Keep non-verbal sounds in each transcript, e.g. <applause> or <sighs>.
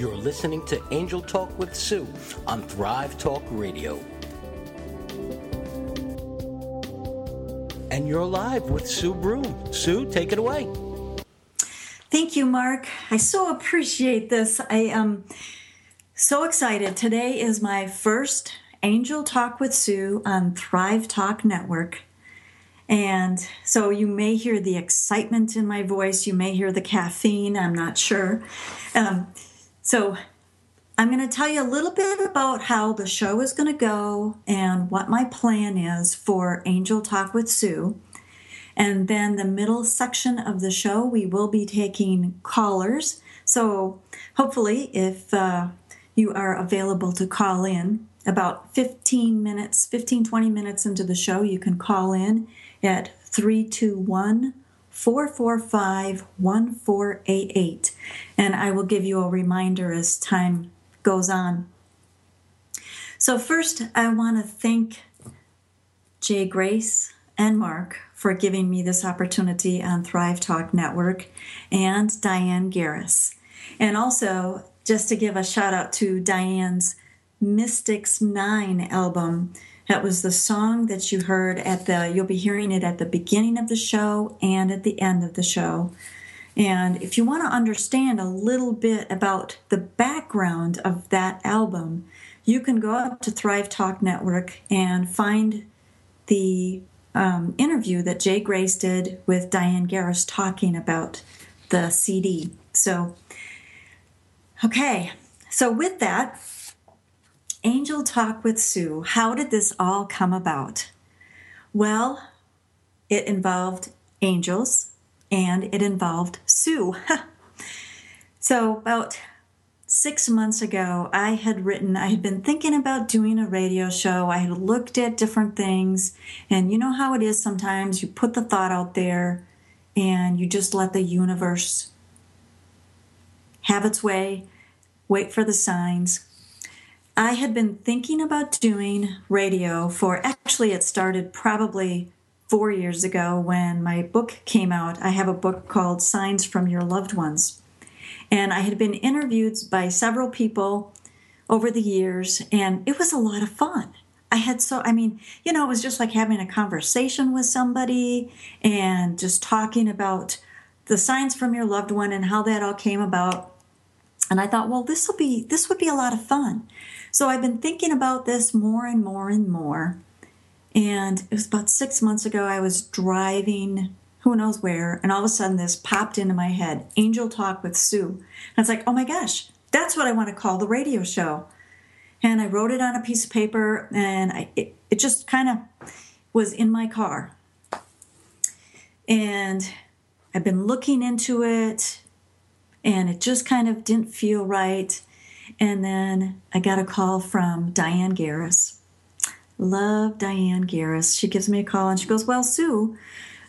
You're listening to Angel Talk with Sue on Thrive Talk Radio. And you're live with Sue Broome. Sue, take it away. Thank you, Mark. I so appreciate this. I am so excited. Today is my first Angel Talk with Sue on Thrive Talk Network. And so you may hear the excitement in my voice. You may hear the caffeine. I'm not sure. Um, so I'm going to tell you a little bit about how the show is going to go and what my plan is for Angel Talk with Sue. And then the middle section of the show, we will be taking callers. So hopefully, if uh, you are available to call in about 15 minutes, 15, 20 minutes into the show, you can call in at 321 445 1488. And I will give you a reminder as time goes on. So, first, I want to thank Jay Grace and Mark for giving me this opportunity on Thrive Talk Network and Diane Garris. And also, just to give a shout out to Diane's Mystics 9 album that was the song that you heard at the, you'll be hearing it at the beginning of the show and at the end of the show. And if you want to understand a little bit about the background of that album, you can go up to Thrive Talk Network and find the um, interview that Jay Grace did with Diane Garris talking about the CD. So, okay, so with that, Angel Talk with Sue. How did this all come about? Well, it involved angels and it involved Sue. <laughs> so, about six months ago, I had written, I had been thinking about doing a radio show. I had looked at different things, and you know how it is sometimes you put the thought out there and you just let the universe have its way, wait for the signs. I had been thinking about doing radio for actually, it started probably four years ago when my book came out. I have a book called Signs from Your Loved Ones. And I had been interviewed by several people over the years, and it was a lot of fun. I had so, I mean, you know, it was just like having a conversation with somebody and just talking about the signs from your loved one and how that all came about. And I thought, well, this will be, this would be a lot of fun. So I've been thinking about this more and more and more. And it was about six months ago, I was driving who knows where, and all of a sudden this popped into my head Angel Talk with Sue. And it's like, oh my gosh, that's what I want to call the radio show. And I wrote it on a piece of paper, and I, it, it just kind of was in my car. And I've been looking into it, and it just kind of didn't feel right. And then I got a call from Diane Garris. Love Diane Garris. She gives me a call and she goes, Well, Sue,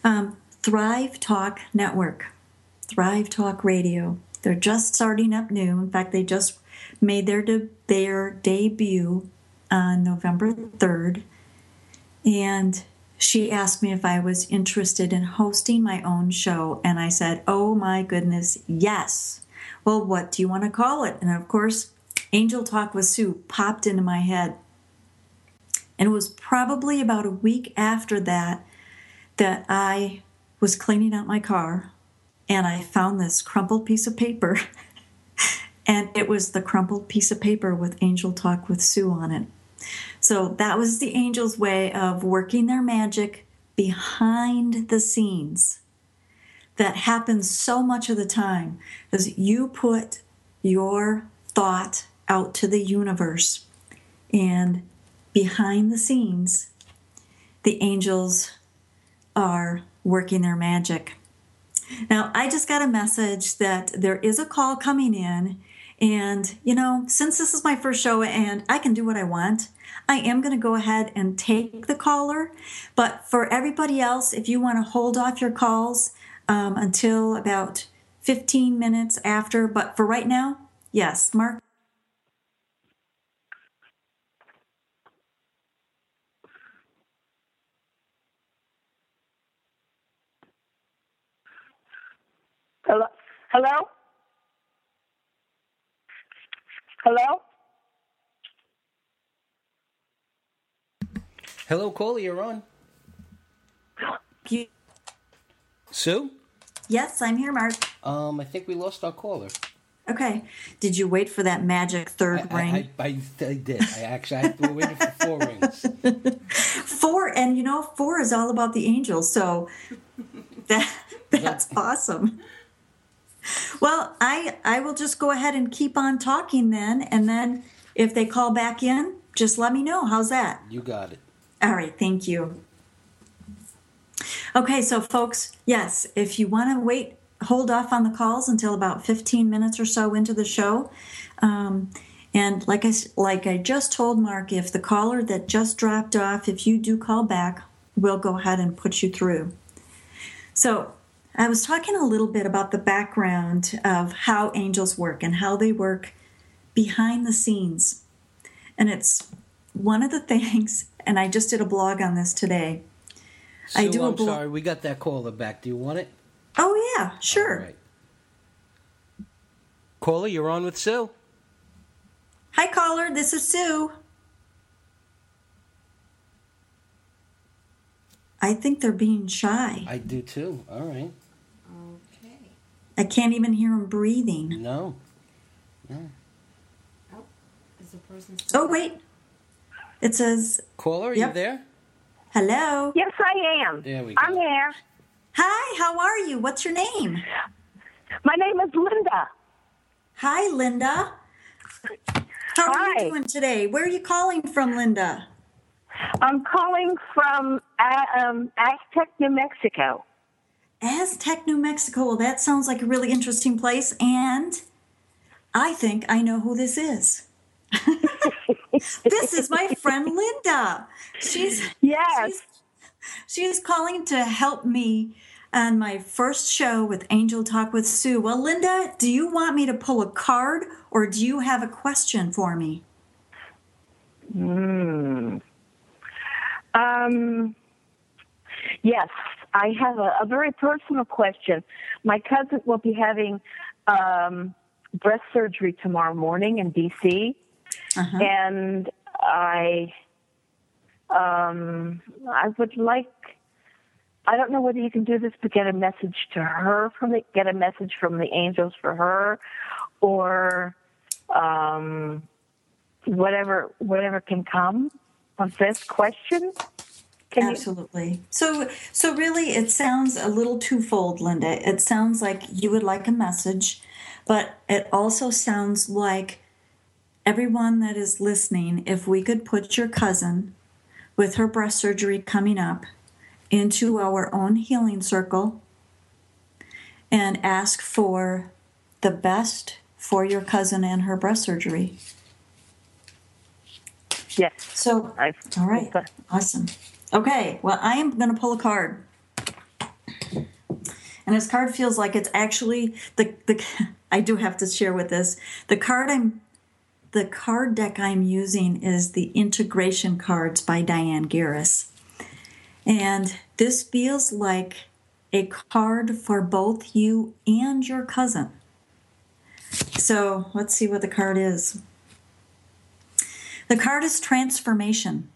um, Thrive Talk Network, Thrive Talk Radio. They're just starting up new. In fact, they just made their de- their debut on November 3rd. And she asked me if I was interested in hosting my own show. And I said, Oh my goodness, yes. Well, what do you want to call it? And of course, Angel Talk with Sue popped into my head. And it was probably about a week after that that I was cleaning out my car and I found this crumpled piece of paper. <laughs> and it was the crumpled piece of paper with Angel Talk with Sue on it. So that was the angels' way of working their magic behind the scenes. That happens so much of the time as you put your thought out to the universe. And behind the scenes, the angels are working their magic. Now, I just got a message that there is a call coming in. And, you know, since this is my first show and I can do what I want, I am going to go ahead and take the caller. But for everybody else, if you want to hold off your calls um, until about 15 minutes after, but for right now, yes, Mark. Hello? Hello? Hello? Hello, caller, you're on. You- Sue? Yes, I'm here, Mark. Um, I think we lost our caller. Okay. Did you wait for that magic third I, ring? I, I, I did. I actually I we waited for four rings. <laughs> four, and you know, four is all about the angels, so that that's awesome. Well, I I will just go ahead and keep on talking then, and then if they call back in, just let me know. How's that? You got it. All right, thank you. Okay, so folks, yes, if you want to wait, hold off on the calls until about 15 minutes or so into the show. Um, and like I like I just told Mark, if the caller that just dropped off, if you do call back, we'll go ahead and put you through. So I was talking a little bit about the background of how angels work and how they work behind the scenes. And it's one of the <laughs> things, and I just did a blog on this today. I do a I'm blo- sorry, we got that caller back. Do you want it? Oh, yeah, sure. All right. Caller, you're on with Sue. Hi, caller. This is Sue. I think they're being shy. I do too. All right. I can't even hear him breathing. No. Is the person Oh, wait. It says, Caller, are Yep. you there? hello. Yes, I am. There we go. I'm here. Hi, how are you? What's your name? My name is Linda. Hi, Linda. How are Hi. you doing today? Where are you calling from, Linda? I'm calling from uh, um, Aztec, New Mexico. Aztec, New Mexico. Well, that sounds like a really interesting place, and I think I know who this is. <laughs> this is my friend Linda. She's Yes. she's, calling to help me on my first show with Angel Talk with Sue. Well, Linda, do you want me to pull a card, or do you have a question for me? Hmm. Um, yes, I have a, a very personal question. My cousin will be having um, breast surgery tomorrow morning in D.C., Uh-huh. and I, um, I would like. I don't know whether you can do this, but get a message to her from the get a message from the angels for her, or um, whatever whatever can come of this question. Can you, Absolutely. So, so really, it sounds a little twofold, Linda. It sounds like you would like a message, but it also sounds like everyone that is listening, if we could put your cousin with her breast surgery coming up into our own healing circle and ask for the best for your cousin and her breast surgery. yes. So, I, all right. Awesome. Okay, well, I am going to pull a card. And this card feels like it's actually the the <laughs> I do have to share with this. The card I'm the card deck I'm using is the Integration Cards by Diane Garris. And this feels like a card for both you and your cousin. So, let's see what the card is. The card is transformation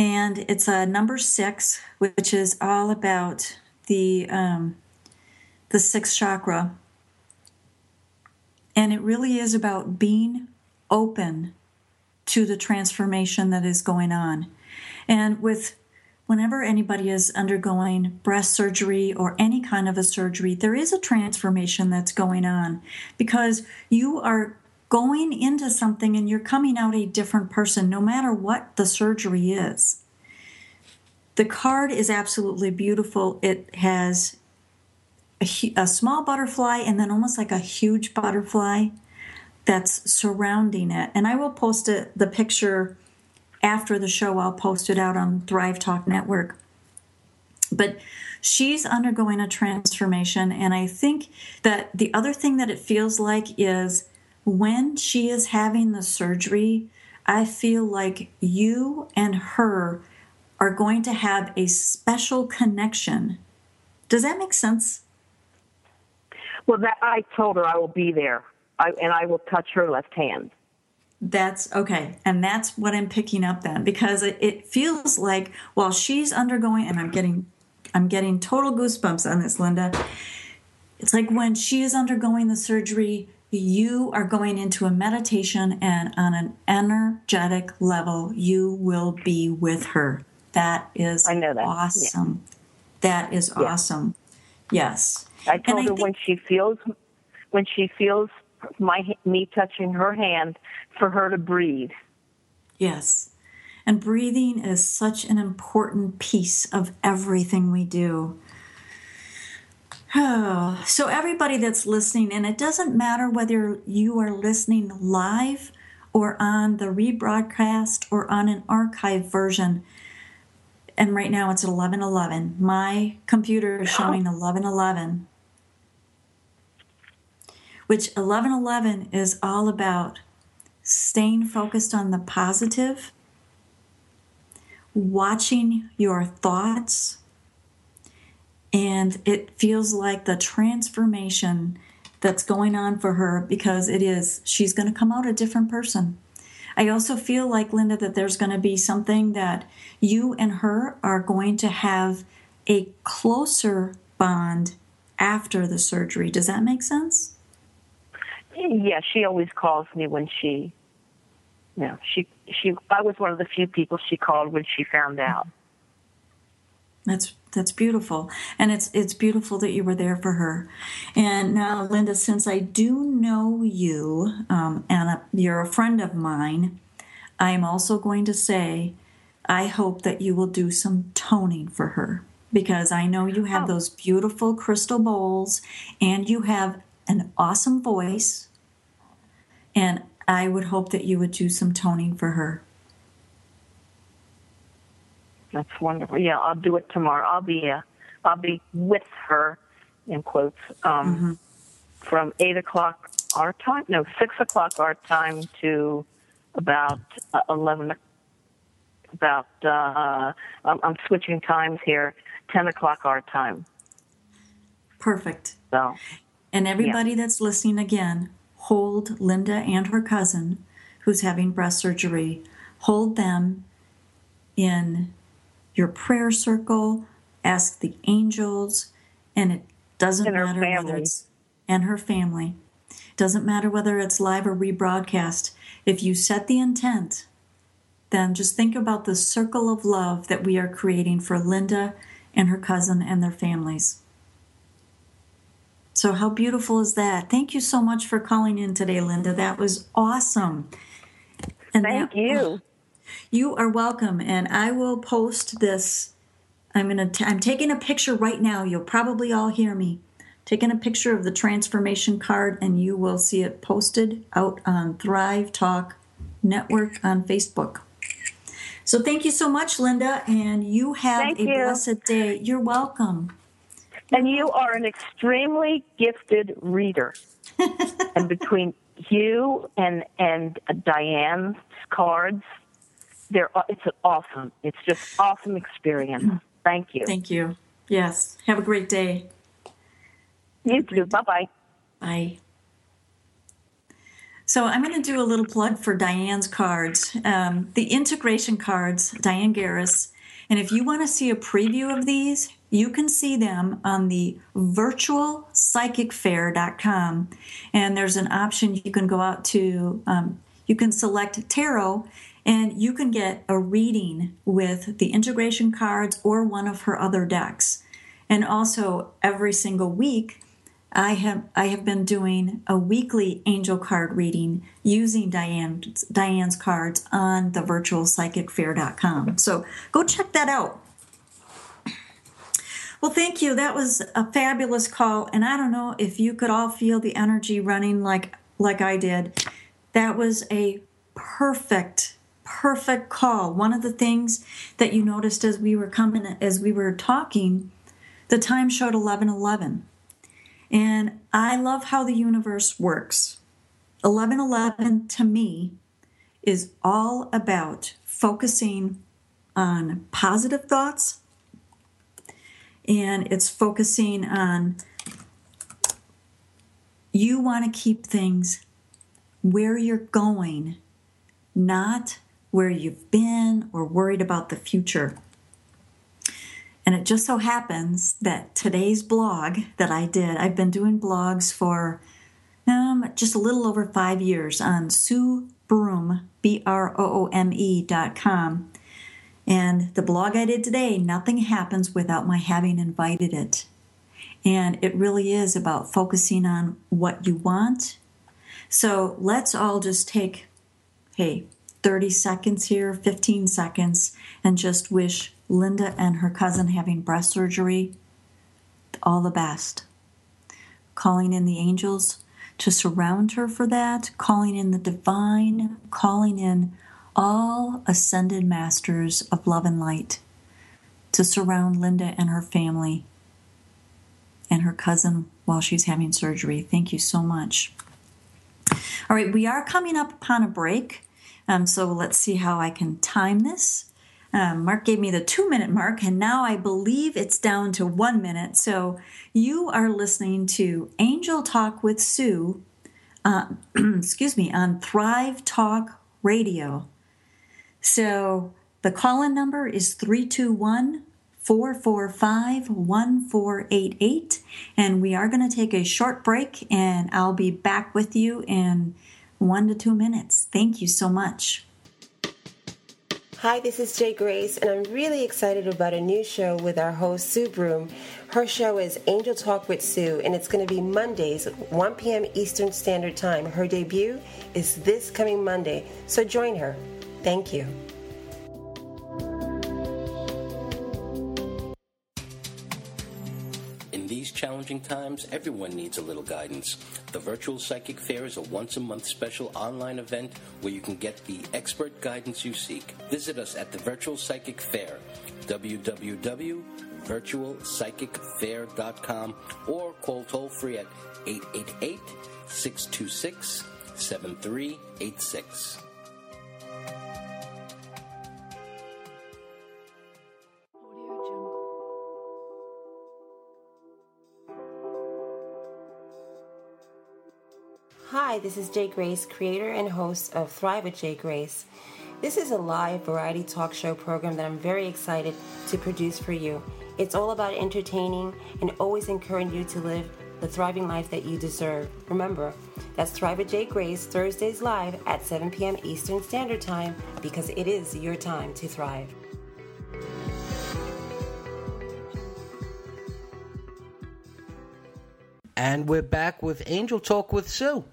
and it's a number six, which is all about the um, the sixth chakra, and it really is about being open to the transformation that is going on, and with whenever anybody is undergoing breast surgery or any kind of a surgery, there is a transformation that's going on because you are going into something and you're coming out a different person no matter what the surgery is. The card is absolutely beautiful. It has a, a small butterfly and then almost like a huge butterfly that's surrounding it. And I will post it, the picture after the show. I'll post it out on Thrive Talk Network. But she's undergoing a transformation. And I think that the other thing that it feels like is when she is having the surgery, I feel like you and her are going to have a special connection. Does that make sense? Well, that I told her I will be there. I, and I will touch her left hand. That's okay. And that's what I'm picking up then because it, it feels like while she's undergoing and I'm getting I'm getting total goosebumps on this, Linda. It's like when she is undergoing the surgery, you are going into a meditation and on an energetic level, you will be with her. That is I know that. awesome. Yeah. That is yeah. awesome. Yes. I told I her think, when she feels when she feels my me touching her hand for her to breathe. Yes. And breathing is such an important piece of everything we do. Oh, <sighs> so, everybody that's listening, and it doesn't matter whether you are listening live or on the rebroadcast or on an archive version. And right now it's 11:11. My computer is oh. showing 11:11 which 1111 is all about staying focused on the positive, watching your thoughts, and it feels like the transformation that's going on for her because it is, she's going to come out a different person. I also feel like, Linda, that there's going to be something that you and her are going to have a closer bond after the surgery. Does that make sense? Yeah, she always calls me when she, know, she she. I was one of the few people she called when she found out. That's that's beautiful, and it's it's beautiful that you were there for her. And now, Linda, since I do know you, um, and you're a friend of mine, I am also going to say, I hope that you will do some toning for her because I know you have oh. those beautiful crystal bowls, and you have an awesome voice. And I would hope that you would do some toning for her. That's wonderful. Yeah, I'll do it tomorrow. I'll be uh, I'll be with her, in quotes, um, mm-hmm. from eight o'clock our time. No, six o'clock our time to about uh, eleven. About uh, I'm, I'm switching times here. Ten o'clock our time. Perfect. So, and everybody yeah. that's listening again, hold Linda and her cousin who's having breast surgery, hold them in your prayer circle, ask the angels, and it doesn't and matter whether it's and her family. Doesn't matter whether it's live or rebroadcast. If you set the intent, then just think about the circle of love that we are creating for Linda and her cousin and their families. So, how beautiful is that? Thank you so much for calling in today, Linda. That was awesome. And Thank that, you. You are welcome. And I will post this. I'm gonna. T- I'm taking a picture right now. You'll probably all hear me taking a picture of the transformation card, and you will see it posted out on Thrive Talk Network on Facebook. So thank you so much, Linda, and you have thank a you. blessed day. You're welcome. And you are an extremely gifted reader. <laughs> and between you and and Diane's cards, there it's an awesome. It's just awesome experience. Thank you. Thank you. Yes. Have a great day. You too. Bye bye. Bye. So I'm going to do a little plug for Diane's cards, um, the integration cards, Diane Garris. And if you want to see a preview of these, you can see them on the virtualpsychicfair.com. And there's an option you can go out to, um, you can select tarot and you can get a reading with the integration cards or one of her other decks. And also, every single week, I have I have been doing a weekly angel card reading using Diane Diane's cards on the virtualpsychicfair.com. So go check that out. Well, thank you. That was a fabulous call, and I don't know if you could all feel the energy running like like I did. That was a perfect perfect call. One of the things that you noticed as we were coming as we were talking, the time showed 11:11. And I love how the universe works. 1111 to me is all about focusing on positive thoughts and it's focusing on you want to keep things where you're going, not where you've been or worried about the future. And it just so happens that today's blog that I did, I've been doing blogs for um, just a little over five years on Sue Broome, B R O O M E dot com. And the blog I did today, nothing happens without my having invited it. And it really is about focusing on what you want. So let's all just take, hey, 30 seconds here, 15 seconds, and just wish Linda and her cousin having breast surgery all the best. Calling in the angels to surround her for that, calling in the divine, calling in all ascended masters of love and light to surround Linda and her family and her cousin while she's having surgery. Thank you so much. All right, we are coming up upon a break, um, so let's see how I can time this. Um, Mark gave me the two minute mark, and now I believe it's down to one minute. So you are listening to Angel Talk with Sue, uh, <clears throat> excuse me, on Thrive Talk Radio. So the call in number is 321 445 1488. And we are going to take a short break, and I'll be back with you in one to two minutes. Thank you so much. Hi, this is Jay Grace, and I'm really excited about a new show with our host, Sue Broome. Her show is Angel Talk with Sue, and it's going to be Mondays, 1 p.m. Eastern Standard Time. Her debut is this coming Monday, so join her. Thank you. Challenging times, everyone needs a little guidance. The Virtual Psychic Fair is a once a month special online event where you can get the expert guidance you seek. Visit us at the Virtual Psychic Fair, www.virtualpsychicfair.com, or call toll free at 888 626 7386. Hi, this is Jay Grace, creator and host of Thrive with Jay Grace. This is a live variety talk show program that I'm very excited to produce for you. It's all about entertaining and always encouraging you to live the thriving life that you deserve. Remember, that's Thrive with Jay Grace, Thursdays live at 7 p.m. Eastern Standard Time because it is your time to thrive. And we're back with Angel Talk with Sue.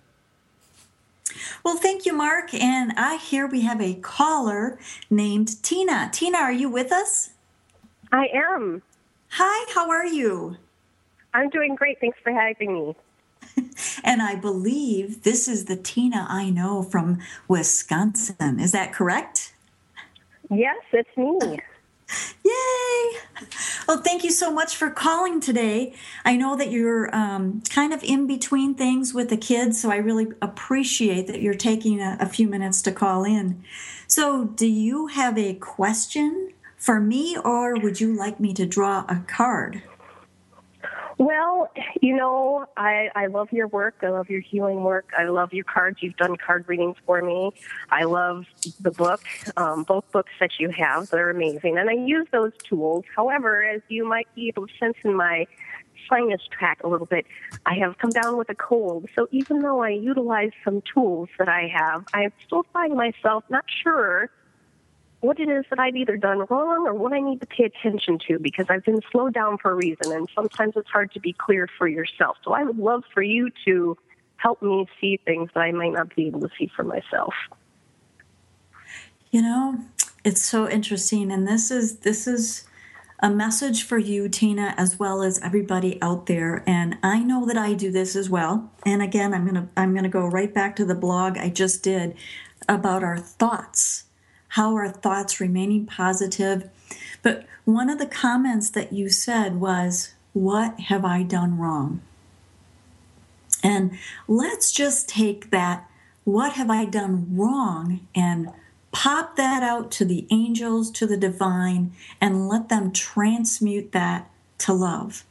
Well, thank you, Mark. And I hear we have a caller named Tina. Tina, are you with us? I am. Hi, how are you? I'm doing great. Thanks for having me. <laughs> and I believe this is the Tina I know from Wisconsin. Is that correct? Yes, it's me. Yay! Well, thank you so much for calling today. I know that you're um, kind of in between things with the kids, so I really appreciate that you're taking a, a few minutes to call in. So, do you have a question for me, or would you like me to draw a card? Well, you know, I, I love your work. I love your healing work. I love your cards. You've done card readings for me. I love the book, um, both books that you have. They're amazing. And I use those tools. However, as you might be able to sense in my sinus track a little bit, I have come down with a cold. So even though I utilize some tools that I have, I still find myself not sure what it is that I've either done wrong or what I need to pay attention to because I've been slowed down for a reason and sometimes it's hard to be clear for yourself. So I would love for you to help me see things that I might not be able to see for myself. You know, it's so interesting and this is this is a message for you Tina as well as everybody out there and I know that I do this as well. And again, I'm to I'm to go right back to the blog I just did about our thoughts how are thoughts remaining positive? But one of the comments that you said was, What have I done wrong? And let's just take that, What have I done wrong? and pop that out to the angels, to the divine, and let them transmute that to love.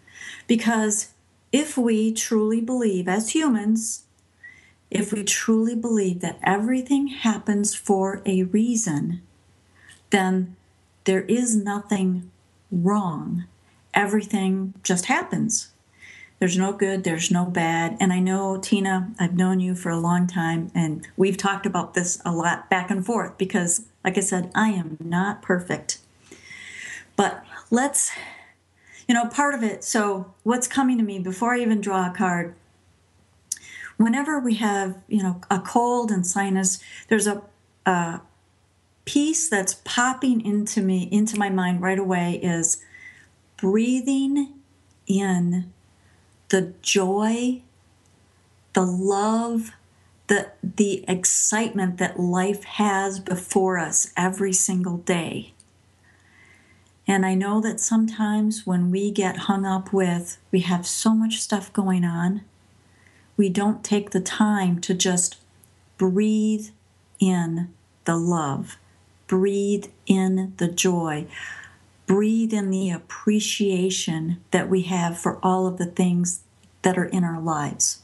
Because if we truly believe as humans if we truly believe that everything happens for a reason, then there is nothing wrong. Everything just happens. There's no good, there's no bad. And I know, Tina, I've known you for a long time, and we've talked about this a lot back and forth because, like I said, I am not perfect. But let's, you know, part of it. So, what's coming to me before I even draw a card? Whenever we have, you know, a cold and sinus, there's a, a piece that's popping into me, into my mind right away is breathing in the joy, the love, the the excitement that life has before us every single day. And I know that sometimes when we get hung up with we have so much stuff going on, we don't take the time to just breathe in the love, breathe in the joy, breathe in the appreciation that we have for all of the things that are in our lives.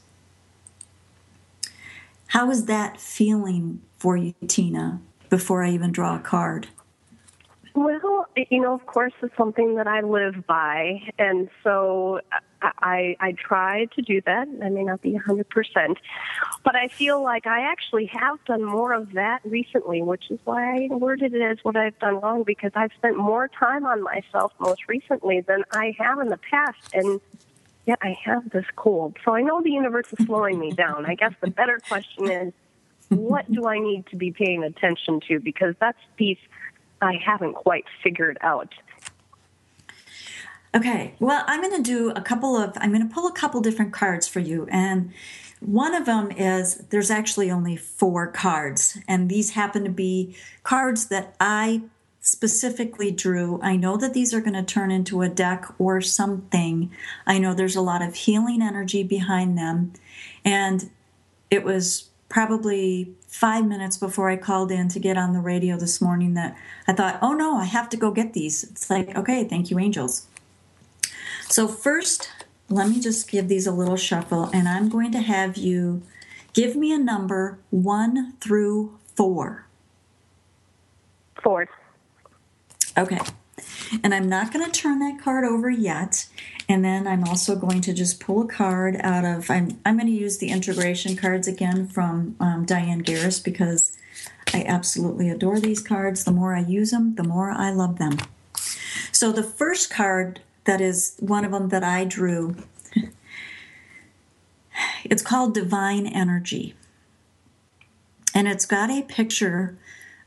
How is that feeling for you, Tina, before I even draw a card? Well, you know, of course, it's something that I live by, and so I I try to do that. I may not be a hundred percent, but I feel like I actually have done more of that recently, which is why I worded it as what I've done wrong because I've spent more time on myself most recently than I have in the past, and yet I have this cold. So I know the universe is slowing me down. I guess the better question is, what do I need to be paying attention to? Because that's the piece I haven't quite figured out. Okay, well, I'm going to do a couple of, I'm going to pull a couple different cards for you. And one of them is there's actually only four cards, and these happen to be cards that I specifically drew. I know that these are going to turn into a deck or something. I know there's a lot of healing energy behind them. And it was probably five minutes before I called in to get on the radio this morning that I thought, oh no, I have to go get these. It's like, okay, thank you, angels. So, first, let me just give these a little shuffle, and I'm going to have you give me a number one through four. Four. Okay. And I'm not going to turn that card over yet. And then I'm also going to just pull a card out of, I'm, I'm going to use the integration cards again from um, Diane Garris because I absolutely adore these cards. The more I use them, the more I love them. So the first card that is one of them that I drew, it's called Divine Energy. And it's got a picture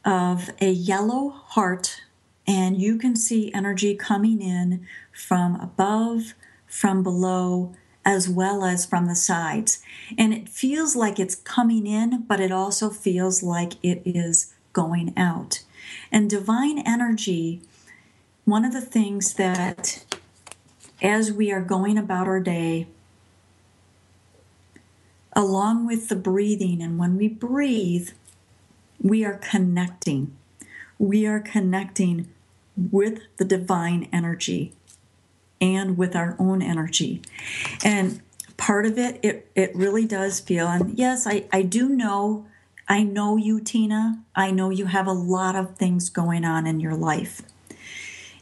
of a yellow heart and you can see energy coming in from above, from below, as well as from the sides. And it feels like it's coming in, but it also feels like it is going out. And divine energy, one of the things that as we are going about our day, along with the breathing, and when we breathe, we are connecting. We are connecting with the divine energy and with our own energy. And part of it, it, it really does feel, and yes, I, I do know, I know you, Tina. I know you have a lot of things going on in your life.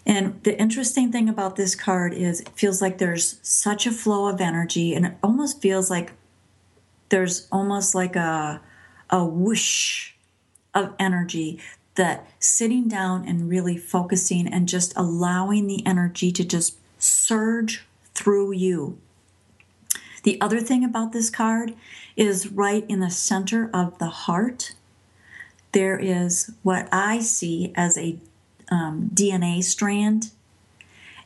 And the interesting thing about this card is it feels like there's such a flow of energy, and it almost feels like there's almost like a, a whoosh of energy that sitting down and really focusing and just allowing the energy to just surge through you. The other thing about this card is right in the center of the heart, there is what I see as a um, DNA strand.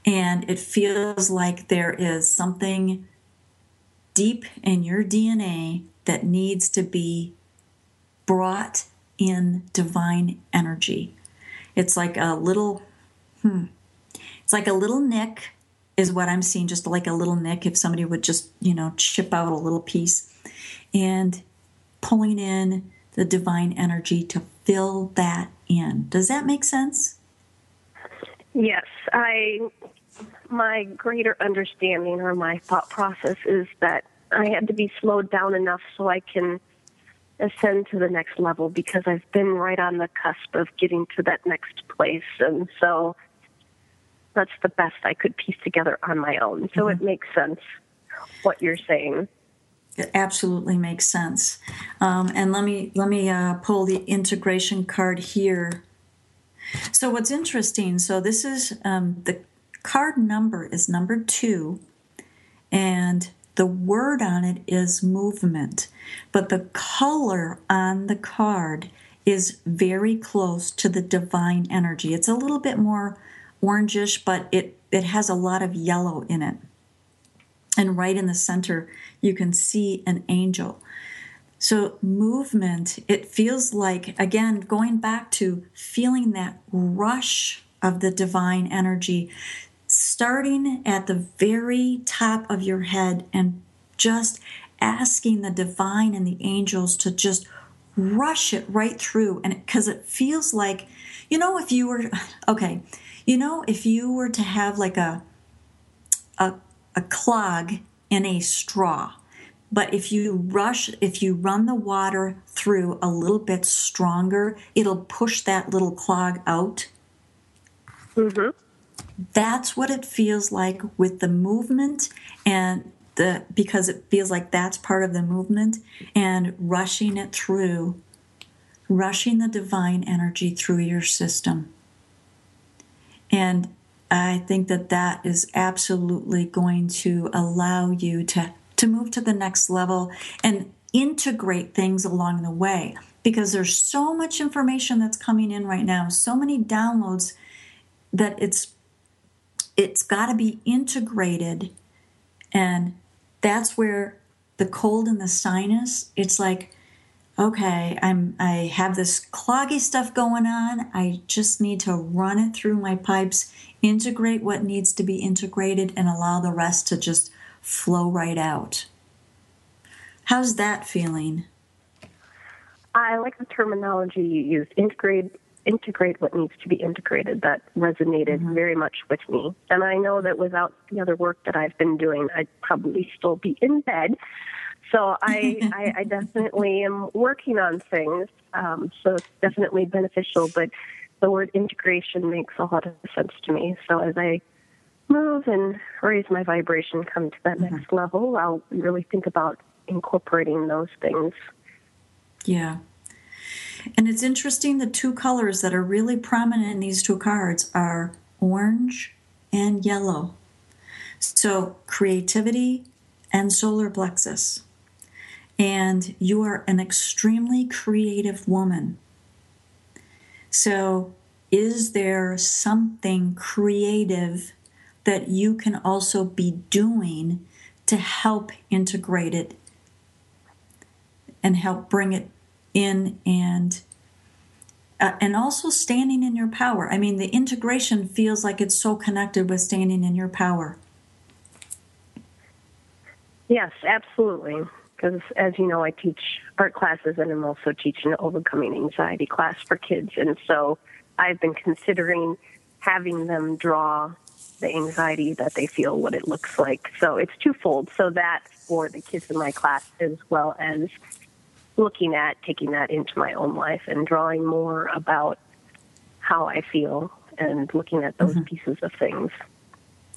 And it feels like there is something deep in your DNA that needs to be brought in divine energy. It's like a little, hmm, it's like a little nick, is what I'm seeing, just like a little nick if somebody would just, you know, chip out a little piece and pulling in the divine energy to fill that in. Does that make sense? Yes, I my greater understanding or my thought process is that I had to be slowed down enough so I can ascend to the next level because I've been right on the cusp of getting to that next place. And so that's the best I could piece together on my own. So mm-hmm. it makes sense what you're saying. It absolutely makes sense. Um, and let me let me uh, pull the integration card here. So what's interesting? So this is um, the card number is number two, and the word on it is movement, but the color on the card is very close to the divine energy. It's a little bit more orangish, but it, it has a lot of yellow in it. And right in the center, you can see an angel. So, movement, it feels like, again, going back to feeling that rush of the divine energy, starting at the very top of your head and just asking the divine and the angels to just rush it right through and because it, it feels like you know if you were <sighs> okay you know if you were to have like a a, a clog in a straw but if you rush if you run the water through a little bit stronger it'll push that little clog out mm-hmm. That's what it feels like with the movement and the because it feels like that's part of the movement and rushing it through rushing the divine energy through your system. And I think that that is absolutely going to allow you to to move to the next level and integrate things along the way because there's so much information that's coming in right now, so many downloads that it's it's got to be integrated. And that's where the cold and the sinus it's like okay i'm i have this cloggy stuff going on. I just need to run it through my pipes integrate what needs to be integrated and allow the rest to just flow right out. How's that feeling? I like the terminology you used integrate integrate what needs to be integrated that resonated mm-hmm. very much with me. And I know that without the other work that I've been doing, I'd probably still be in bed. So I, <laughs> I, I definitely am working on things. Um, so it's definitely beneficial, but the word integration makes a lot of sense to me. So as I move and raise my vibration, come to that mm-hmm. next level, I'll really think about incorporating those things. Yeah. And it's interesting the two colors that are really prominent in these two cards are orange and yellow. So, creativity and solar plexus. And you are an extremely creative woman. So, is there something creative that you can also be doing to help integrate it and help bring it in and uh, and also standing in your power. I mean, the integration feels like it's so connected with standing in your power. Yes, absolutely. Because as you know, I teach art classes and I'm also teaching an overcoming anxiety class for kids. And so I've been considering having them draw the anxiety that they feel, what it looks like. So it's twofold. So that for the kids in my class as well as looking at taking that into my own life and drawing more about how I feel and looking at those mm-hmm. pieces of things.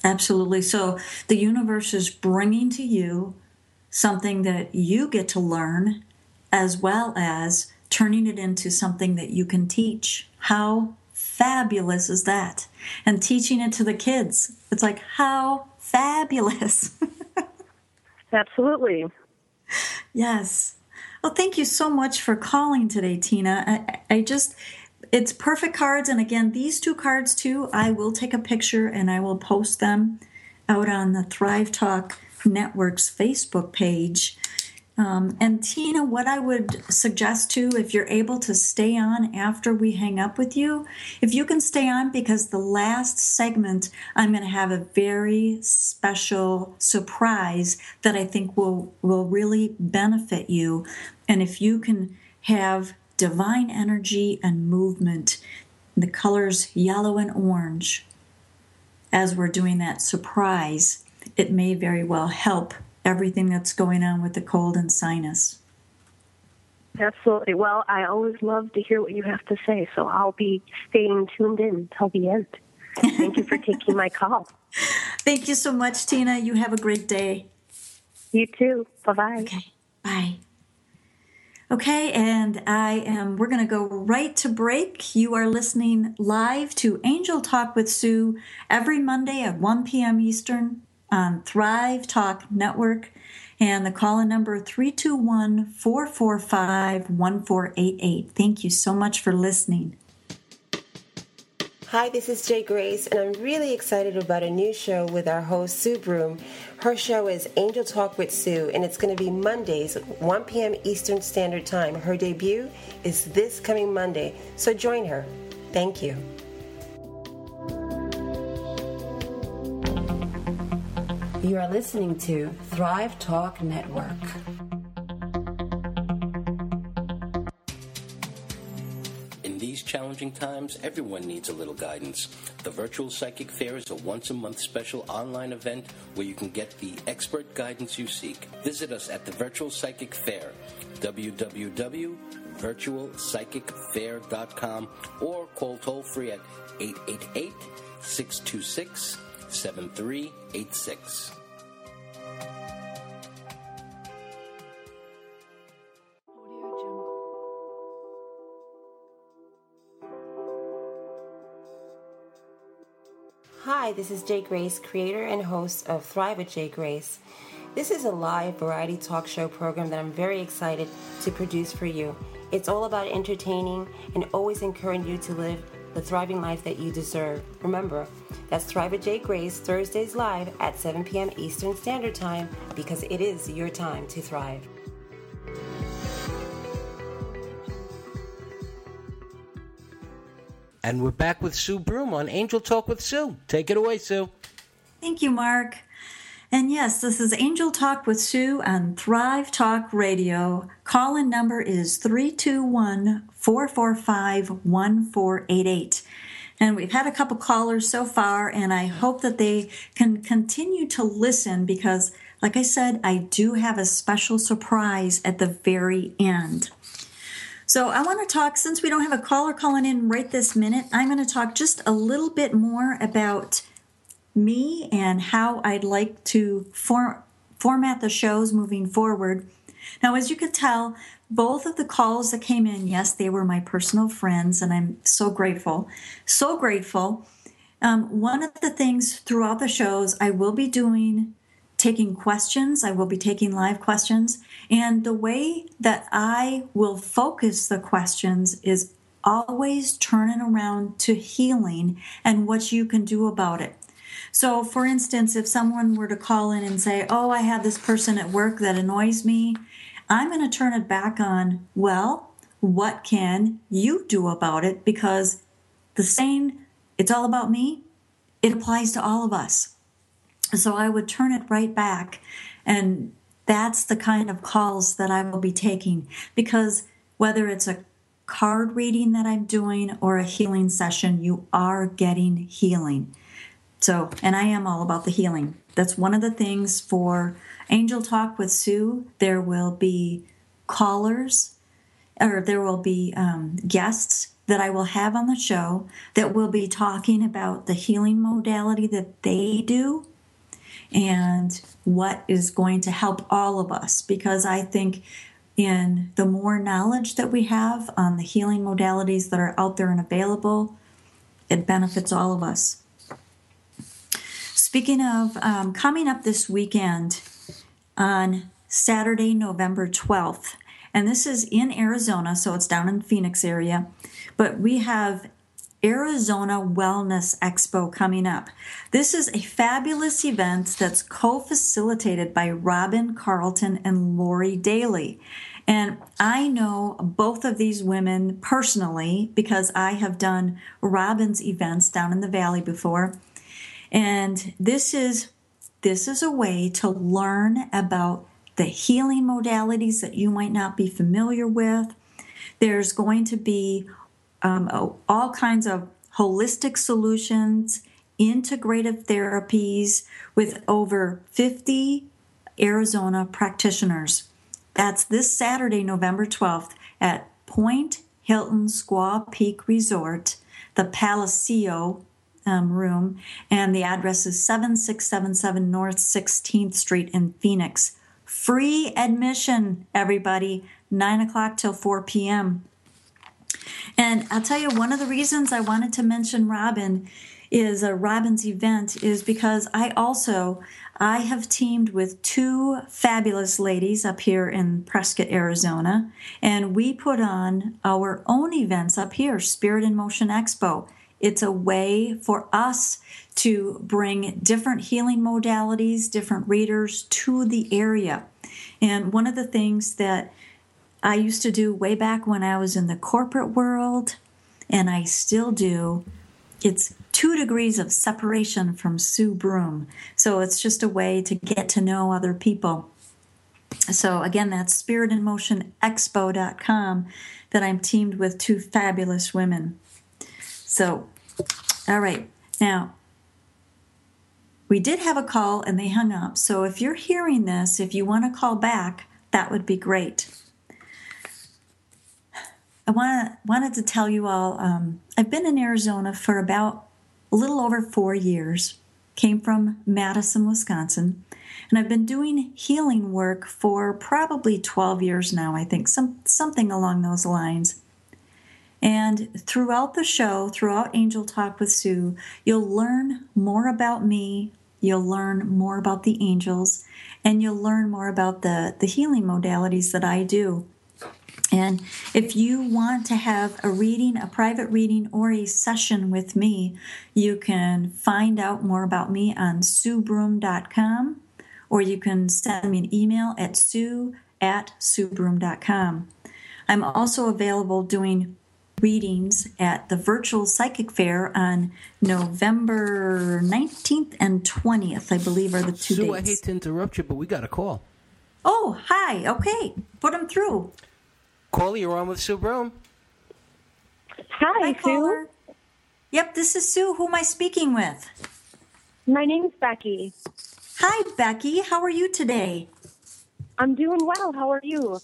Absolutely. So the universe is bringing to you something that you get to learn as well as turning it into something that you can teach. How fabulous is that? And teaching it to the kids. It's like, how fabulous. <laughs> Absolutely. Yes. Well, thank you so much for calling today, Tina. I, I just, it's perfect cards. And again, these two cards too, I will take a picture and I will post them out on the Thrive Talk Network's Facebook page. Um, and Tina, what I would suggest too, if you're able to stay on after we hang up with you, if you can stay on because the last segment, I'm going to have a very special surprise that I think will will really benefit you. And if you can have divine energy and movement, the colors yellow and orange, as we're doing that surprise, it may very well help everything that's going on with the cold and sinus. Absolutely. Well, I always love to hear what you have to say, so I'll be staying tuned in till the end. Thank you for <laughs> taking my call. Thank you so much, Tina. You have a great day. You too. Bye bye. Okay. Bye. Okay, and I am, we're going to go right to break. You are listening live to Angel Talk with Sue every Monday at 1 p.m. Eastern on Thrive Talk Network. And the call in number 321 445 1488. Thank you so much for listening. Hi, this is Jay Grace, and I'm really excited about a new show with our host, Sue Broome. Her show is Angel Talk with Sue, and it's going to be Mondays, 1 p.m. Eastern Standard Time. Her debut is this coming Monday, so join her. Thank you. You are listening to Thrive Talk Network. In these challenging times, everyone needs a little guidance. The Virtual Psychic Fair is a once a month special online event where you can get the expert guidance you seek. Visit us at the Virtual Psychic Fair, www.virtualpsychicfair.com, or call toll free at 888 626 7386. Hi, this is Jay Grace, creator and host of Thrive with Jay Grace. This is a live variety talk show program that I'm very excited to produce for you. It's all about entertaining and always encouraging you to live the thriving life that you deserve. Remember, that's Thrive with Jay Grace, Thursdays live at 7 p.m. Eastern Standard Time because it is your time to thrive. And we're back with Sue Broome on Angel Talk with Sue. Take it away, Sue. Thank you, Mark. And yes, this is Angel Talk with Sue on Thrive Talk Radio. Call in number is 321 445 1488. And we've had a couple callers so far, and I hope that they can continue to listen because, like I said, I do have a special surprise at the very end. So I want to talk, since we don't have a caller calling in right this minute, I'm going to talk just a little bit more about me and how I'd like to for, format the shows moving forward. Now, as you could tell, both of the calls that came in, yes, they were my personal friends, and I'm so grateful. So grateful. Um, one of the things throughout the shows, I will be doing taking questions. I will be taking live questions. And the way that I will focus the questions is always turning around to healing and what you can do about it. So, for instance, if someone were to call in and say, Oh, I have this person at work that annoys me, I'm going to turn it back on, well, what can you do about it? Because the saying, it's all about me, it applies to all of us. So I would turn it right back. And that's the kind of calls that I will be taking because whether it's a card reading that I'm doing or a healing session, you are getting healing. So, and I am all about the healing. That's one of the things for Angel Talk with Sue. There will be callers or there will be um, guests that I will have on the show that will be talking about the healing modality that they do and what is going to help all of us because I think in the more knowledge that we have on the healing modalities that are out there and available, it benefits all of us. Speaking of um, coming up this weekend on Saturday, November 12th, and this is in Arizona, so it's down in Phoenix area, but we have Arizona Wellness Expo coming up. This is a fabulous event that's co facilitated by Robin Carlton and Lori Daly. And I know both of these women personally because I have done Robin's events down in the valley before. And this is this is a way to learn about the healing modalities that you might not be familiar with. There's going to be um, all kinds of holistic solutions, integrative therapies with over 50 Arizona practitioners. That's this Saturday, November 12th at Pointe Hilton Squaw Peak Resort, the Palacio um, room, and the address is 7677 North 16th Street in Phoenix. Free admission, everybody, 9 o'clock till 4 p.m. And I'll tell you, one of the reasons I wanted to mention Robin is a Robin's event is because I also I have teamed with two fabulous ladies up here in Prescott, Arizona, and we put on our own events up here, Spirit in Motion Expo. It's a way for us to bring different healing modalities, different readers to the area. And one of the things that I used to do way back when I was in the corporate world, and I still do, it's two degrees of separation from Sue Broome. So it's just a way to get to know other people. So again, that's spiritinmotionexpo.com that I'm teamed with two fabulous women. So, all right. Now, we did have a call and they hung up. So if you're hearing this, if you want to call back, that would be great. I want wanted to tell you all um, I've been in Arizona for about a little over four years. Came from Madison, Wisconsin, and I've been doing healing work for probably 12 years now. I think some something along those lines. And throughout the show, throughout Angel Talk with Sue, you'll learn more about me. You'll learn more about the angels, and you'll learn more about the, the healing modalities that I do. And if you want to have a reading, a private reading, or a session with me, you can find out more about me on suebroome.com or you can send me an email at sue at suebroome.com. I'm also available doing readings at the virtual psychic fair on November 19th and 20th, I believe, are the two Sue, dates. I hate to interrupt you, but we got a call. Oh, hi. Okay. Put them through. Caller, you're on with Sue Broome. Hi, Hi, Sue. caller. Yep, this is Sue. Who am I speaking with? My name's Becky. Hi, Becky. How are you today? I'm doing well. How are you?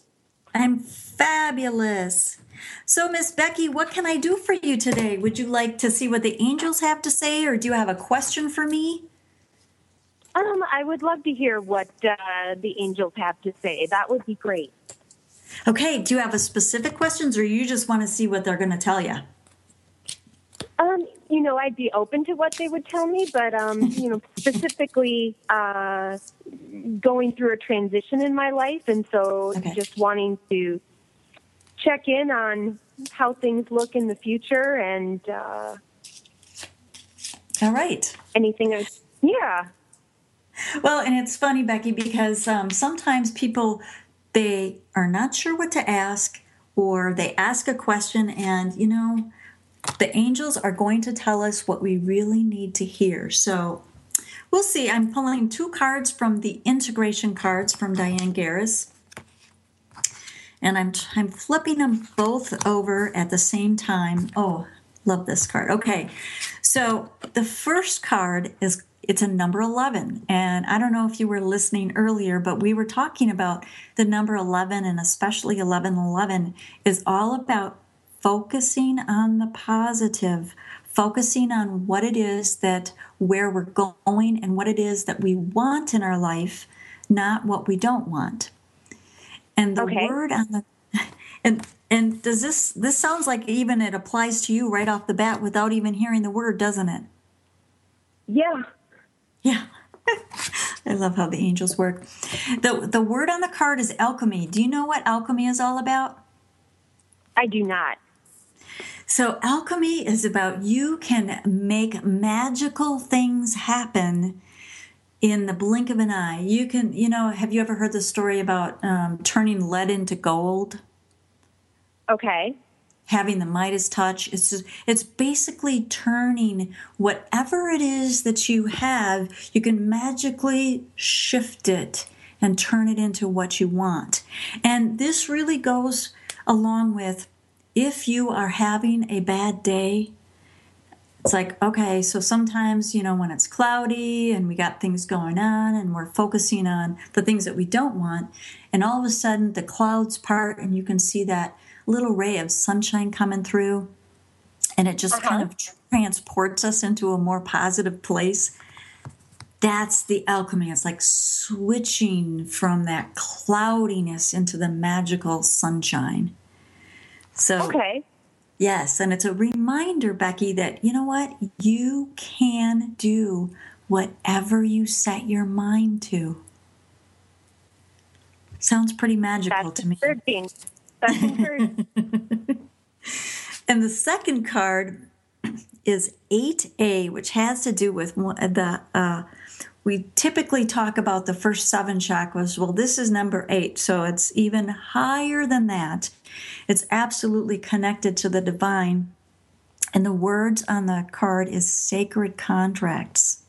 I'm fabulous. So, Miss Becky, what can I do for you today? Would you like to see what the angels have to say, or do you have a question for me? Um, I would love to hear what uh, the angels have to say. That would be great. Okay, do you have a specific questions, or you just want to see what they're going to tell you? Um, you know, I'd be open to what they would tell me, but um, <laughs> you know, specifically uh, going through a transition in my life, and so Okay. just wanting to check in on how things look in the future and uh, All right. anything. else. Yeah. Well, and it's funny, Becky, because um, sometimes people they are not sure what to ask, or they ask a question, and you know, the angels are going to tell us what we really need to hear. So we'll see. I'm pulling two cards from the integration cards from Diane Garris. And I'm I'm flipping them both over at the same time. Oh, love this card. Okay. So the first card is it's a number 11 and i don't know if you were listening earlier but we were talking about the number 11 and especially 1111 is all about focusing on the positive focusing on what it is that where we're going and what it is that we want in our life not what we don't want and the Okay. word on the <laughs> and and does this this sounds like even it applies to you right off the bat without even hearing the word doesn't it Yeah. yeah. <laughs> I love how the angels work. The the word on the card is alchemy. Do you know what alchemy is all about? I do not. So alchemy is about you can make magical things happen in the blink of an eye. You can, you know, have you ever heard the story about um, turning lead into gold? Okay. having the Midas touch. It's just, it's basically turning whatever it is that you have, you can magically shift it and turn it into what you want. And this really goes along with if you are having a bad day, it's like, okay, so sometimes, you know, when it's cloudy and we got things going on and we're focusing on the things that we don't want, and all of a sudden the clouds part and you can see that little ray of sunshine coming through, and it just uh-huh. kind of transports us into a more positive place. That's the alchemy. It's like switching from that cloudiness into the magical sunshine. So, okay. Yes, and it's a reminder, Becky, that you know what? You can do whatever you set your mind to. Sounds pretty magical That's to me. That's encouraging. <laughs> and the second card is 8A, which has to do with the. Uh, we typically talk about the first seven chakras. Well, this is number eight, so it's even higher than that. It's absolutely connected to the divine. And the words on the card is sacred contracts.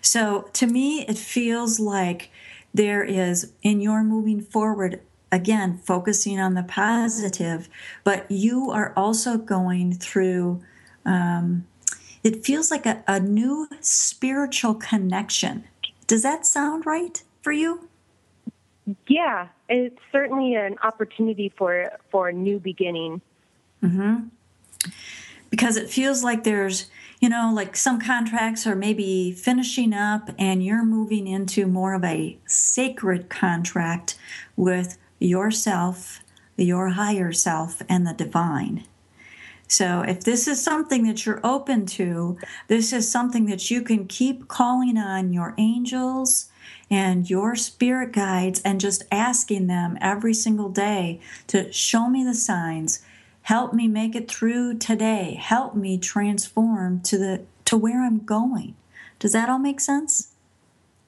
So to me, it feels like there is, in your moving forward, again, focusing on the positive, but you are also going through, um, it feels like a, a new spiritual connection. Does that sound right for you? Yeah, it's certainly an opportunity for for a new beginning. Mm-hmm. Because it feels like there's, you know, like some contracts are maybe finishing up, and you're moving into more of a sacred contract with yourself, your higher self, and the divine. So, if this is something that you're open to, this is something that you can keep calling on your angels and your spirit guides and just asking them every single day to show me the signs. Help me make it through today. Help me transform to the to where i'm going. Does that all make sense?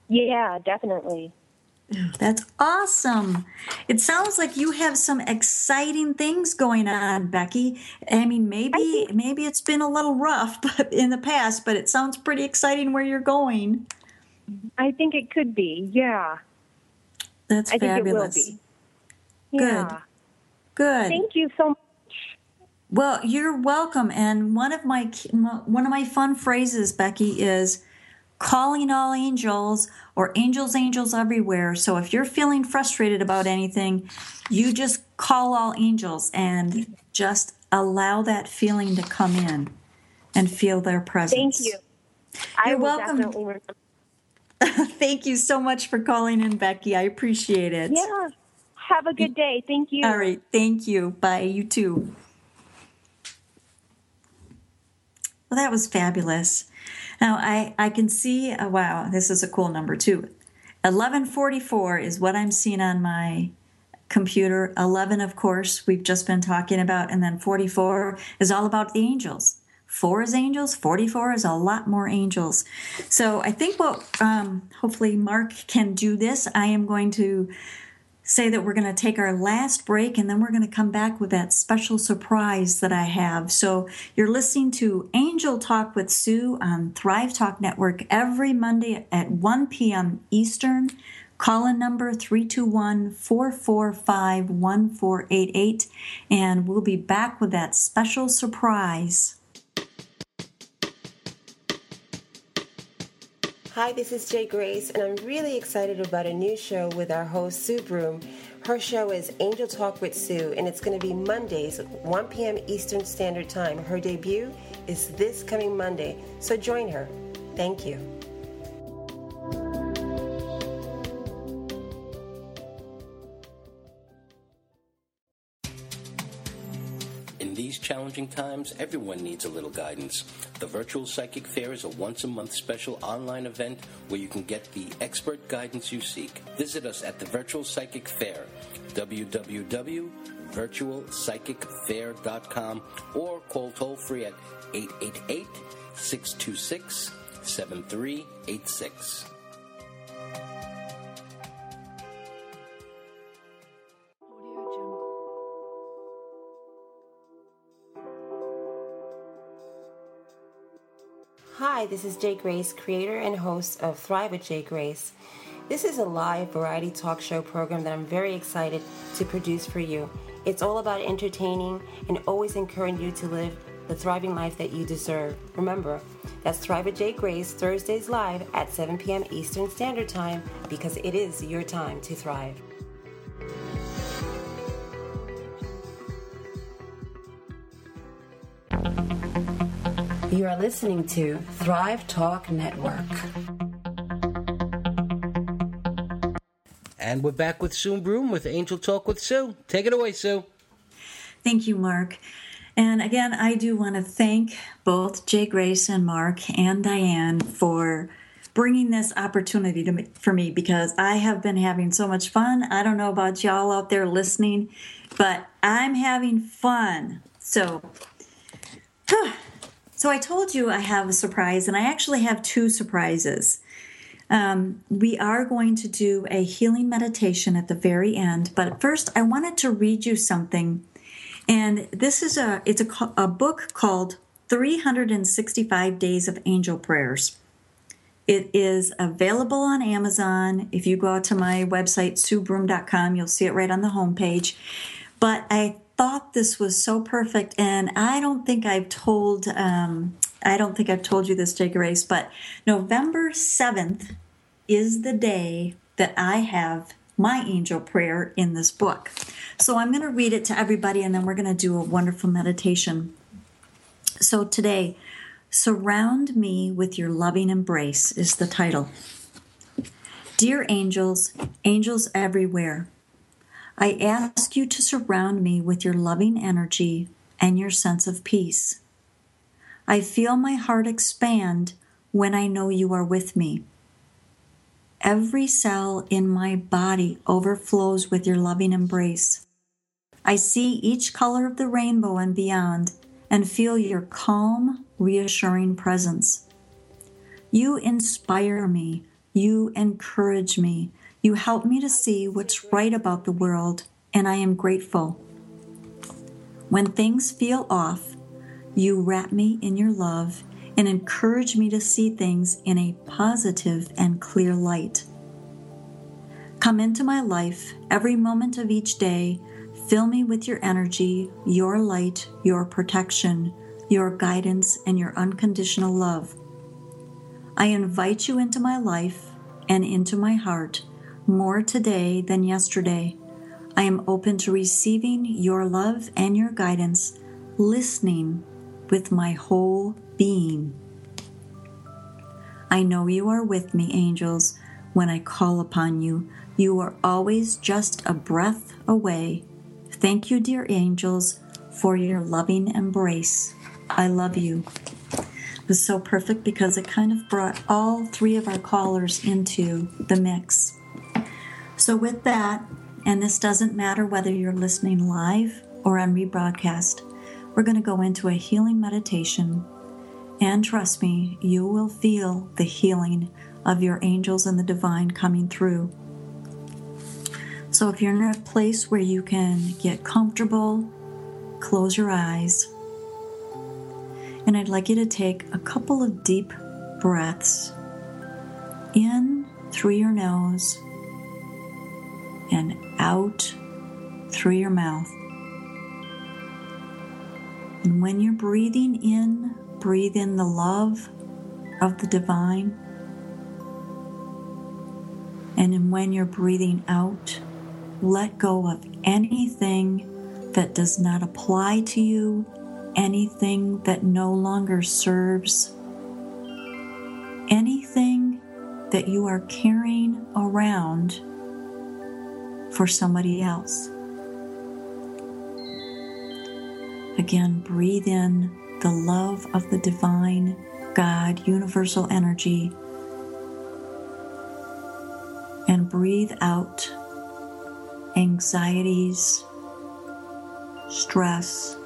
Yeah definitely that's awesome. It sounds like you have some exciting things going on, Becky. I mean, maybe I think, maybe it's been a little rough <laughs> in the past, but it sounds pretty exciting where you're going. I think it could be. Yeah. That's I fabulous. think it will be. Yeah. Good. Good. Thank you so much. Well, you're welcome. And one of my one of my fun phrases, Becky, is calling all angels or angels angels everywhere. So if you're feeling frustrated about anything, you just call all angels and just allow that feeling to come in and feel their presence. Thank you. You're I welcome. <laughs> Thank you so much for calling in, Becky. I appreciate it. Yeah. Have a good day. Thank you. All right. Thank you. Bye. You too. Well, that was fabulous. Now, I, I can see, oh, wow, this is a cool number too. 1144 is what I'm seeing on my computer. 11, of course, we've just been talking about. And then 44 is all about the angels. Four is angels, 44 is a lot more angels. So I think what um, hopefully Mark can do this. I am going to say that we're going to take our last break and then we're going to come back with that special surprise that I have. So you're listening to Angel Talk with Sue on Thrive Talk Network every Monday at 1 p.m. Eastern. Call in number 321 445 1488, and we'll be back with that special surprise. Hi, this is Jay Grace, and I'm really excited about a new show with our host, Sue Broome. Her show is Angel Talk with Sue, and it's going to be Mondays, 1 p.m. Eastern Standard Time. Her debut is this coming Monday, so join her. Thank you. Challenging times, everyone needs a little guidance. The Virtual Psychic Fair is a once a month special online event where you can get the expert guidance you seek. Visit us at the Virtual Psychic Fair, www.virtualpsychicfair.com, or call toll free at 888 626 7386. Hi, this is Jay Grace, creator and host of Thrive with Jay Grace. This is a live variety talk show program that I'm very excited to produce for you. It's all about entertaining and always encouraging you to live the thriving life that you deserve. Remember, that's Thrive with Jay Grace, Thursdays live at 7 p.m. Eastern Standard Time because it is your time to thrive. You are listening to Thrive Talk Network. And we're back with Sue Broome with Angel Talk with Sue. Take it away, Sue. Thank you, Mark. And again, I do want to thank both Jay Grace and Mark and Diane for bringing this opportunity to me, for me because I have been having so much fun. I don't know about y'all out there listening, but I'm having fun. So, <sighs> so I told you I have a surprise, and I actually have two surprises. Um, we are going to do a healing meditation at the very end, but first I wanted to read you something. And this is a it's a, a book called 365 Days of Angel Prayers. It is available on Amazon. If you go out to my website, suebroome.com, you'll see it right on the homepage. But I thought this was so perfect, and I don't think I've told um, I don't think I've told you this, Jay Grace, but November seventh is the day that I have my angel prayer in this book. So I'm going to read it to everybody, and then we're going to do a wonderful meditation. So today, surround me with your loving embrace is the title. Dear angels, angels everywhere. I ask you to surround me with your loving energy and your sense of peace. I feel my heart expand when I know you are with me. Every cell in my body overflows with your loving embrace. I see each color of the rainbow and beyond and feel your calm, reassuring presence. You inspire me. You encourage me. You help me to see what's right about the world, and I am grateful. When things feel off, you wrap me in your love and encourage me to see things in a positive and clear light. Come into my life every moment of each day. Fill me with your energy, your light, your protection, your guidance, and your unconditional love. I invite you into my life and into my heart more today than yesterday. I am open to receiving your love and your guidance, listening with my whole being. I know you are with me, angels, when I call upon you. You are always just a breath away. Thank you, dear angels, for your loving embrace. I love you. It was so perfect because it kind of brought all three of our callers into the mix. So, with that, and this doesn't matter whether you're listening live or on rebroadcast, we're going to go into a healing meditation. And trust me, you will feel the healing of your angels and the divine coming through. So, if you're in a place where you can get comfortable, close your eyes. And I'd like you to take a couple of deep breaths in through your nose and out through your mouth. And when you're breathing in, breathe in the love of the divine. And when you're breathing out, let go of anything that does not apply to you, anything that no longer serves, anything that you are carrying around for somebody else. Again, breathe in the love of the divine God, universal energy, and breathe out anxieties, stress.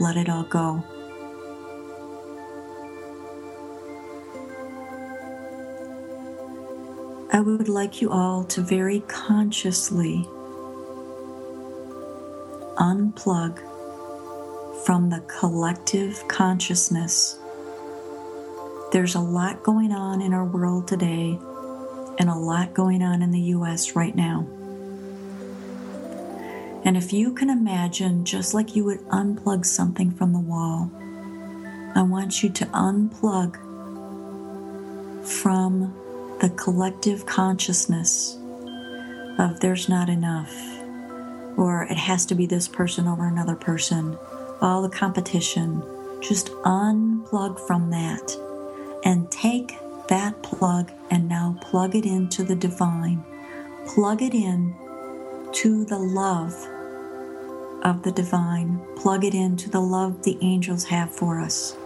Let it all go. I would like you all to very consciously unplug from the collective consciousness. There's a lot going on in our world today and a lot going on in the U.S. right now. And if you can imagine, just like you would unplug something from the wall, I want you to unplug from the collective consciousness of there's not enough, or it has to be this person over another person, all the competition. Just unplug from that and take that plug and now plug it into the divine. Plug it in to the love of the divine. Plug it into the love the angels have for us.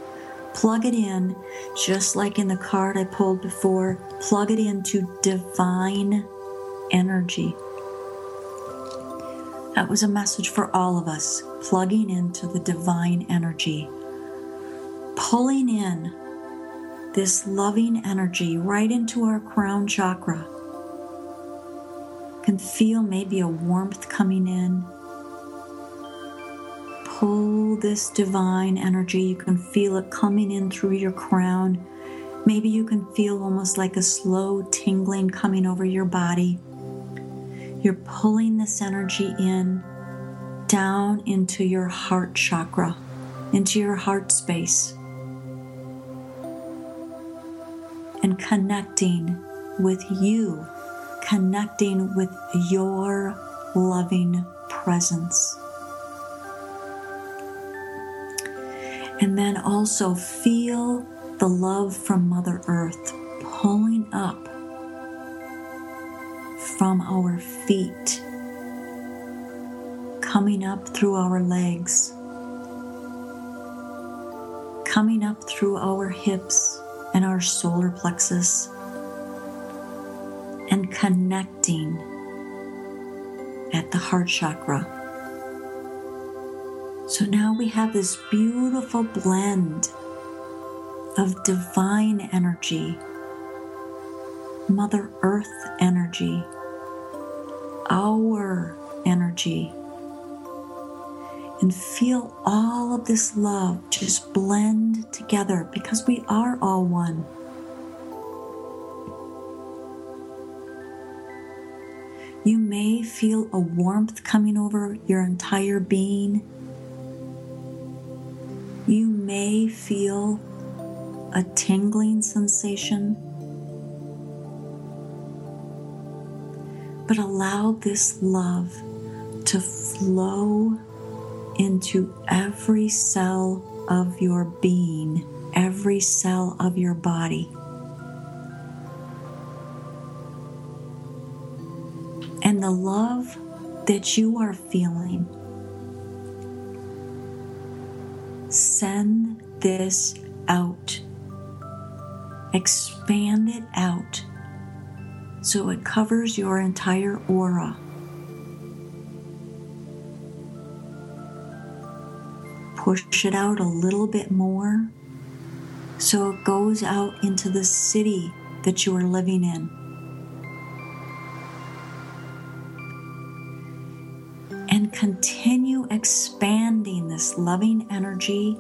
Plug it in, just like in the card I pulled before, plug it into divine energy. That was a message for all of us, plugging into the divine energy, pulling in this loving energy right into our crown chakra. Can feel maybe a warmth coming in. Pull this divine energy. You can feel it coming in through your crown. Maybe you can feel almost like a slow tingling coming over your body. You're pulling this energy in down into your heart chakra, into your heart space. and connecting with you, connecting with your loving presence. And then also feel the love from Mother Earth pulling up from our feet, coming up through our legs, coming up through our hips and our solar plexus and connecting at the heart chakra. So now we have this beautiful blend of divine energy, Mother Earth energy, our energy and feel all of this love just blend together because we are all one. You may feel a warmth coming over your entire being. May feel a tingling sensation. But allow this love to flow into every cell of your being, every cell of your body. And the love that you are feeling, send this out. Expand it out so it covers your entire aura. push it out a little bit more so it goes out into the city that you are living in. Continue expanding this loving energy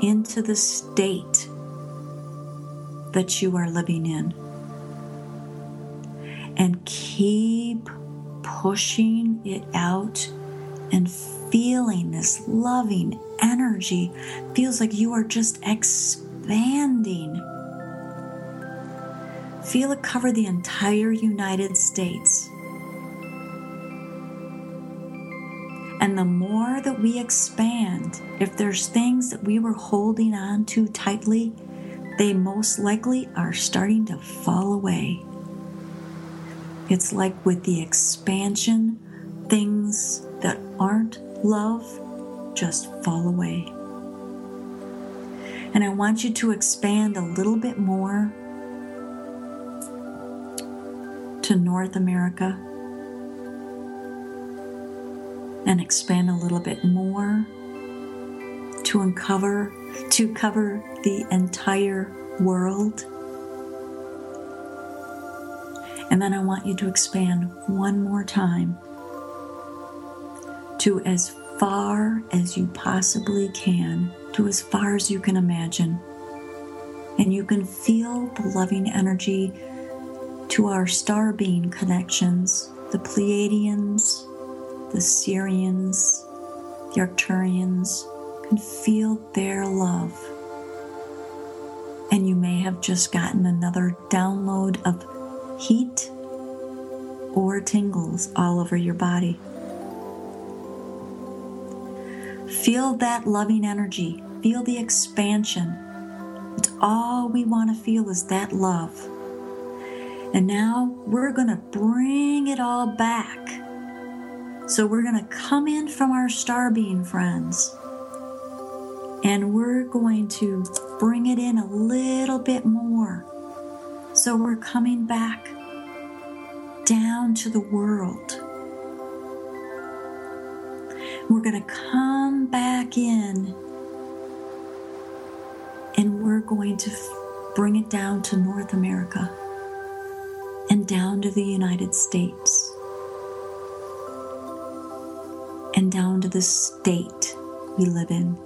into the state that you are living in. And keep pushing it out and feeling this loving energy. Feels like you are just expanding. Feel it cover the entire United States. And the more that we expand, if there's things that we were holding on to tightly, they most likely are starting to fall away. It's like with the expansion, things that aren't love just fall away. And I want you to expand a little bit more to North America and expand a little bit more to uncover to cover the entire world. And then I want you to expand one more time to as far as you possibly can, to as far as you can imagine. And you can feel the loving energy to our star being connections, the Pleiadians, the Sirians, the Arcturians, and feel their love. And you may have just gotten another download of heat or tingles all over your body. Feel that loving energy. Feel the expansion. It's all we want to feel is that love. And now we're going to bring it all back. So we're going to come in from our star being friends. And we're going to bring it in a little bit more. So we're coming back down to the world. We're going to come back in and we're going to bring it down to North America and down to the United States and down to the state we live in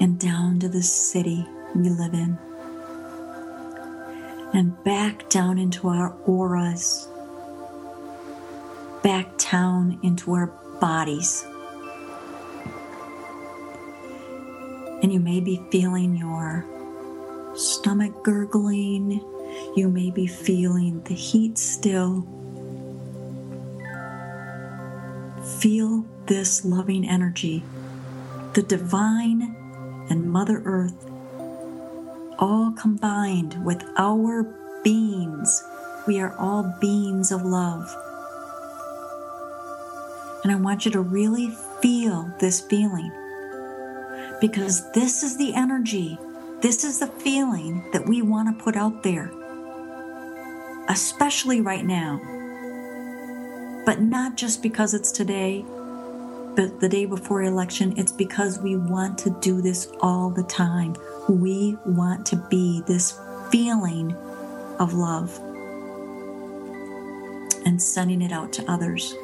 and down to the city we live in and back down into our auras, back down into our bodies. And you may be feeling your stomach gurgling. You may be feeling the heat still. Feel this loving energy, the divine and Mother Earth all combined with our beings. We are all beings of love. And I want you to really feel this feeling because this is the energy, this is the feeling that we want to put out there, especially right now. But not just because it's today, but the day before election, it's because we want to do this all the time. We want to be this feeling of love and sending it out to others.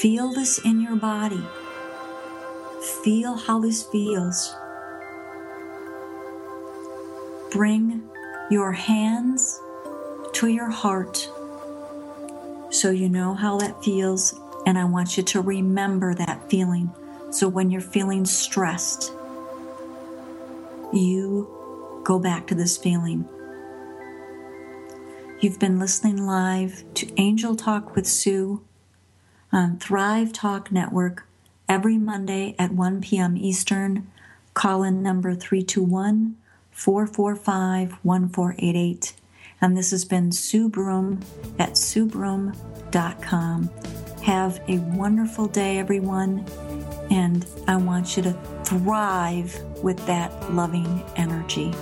Feel this in your body. Feel how this feels. Bring your hands to your heart so you know how that feels, and I want you to remember that feeling. So when you're feeling stressed, you go back to this feeling. You've been listening live to Angel Talk with Sue on Thrive Talk Network every Monday at 1 p.m. Eastern. Call in number 321 445 1488. And this has been Sue Broome at SueBroome.com. Have a wonderful day, everyone. And I want you to thrive with that loving energy.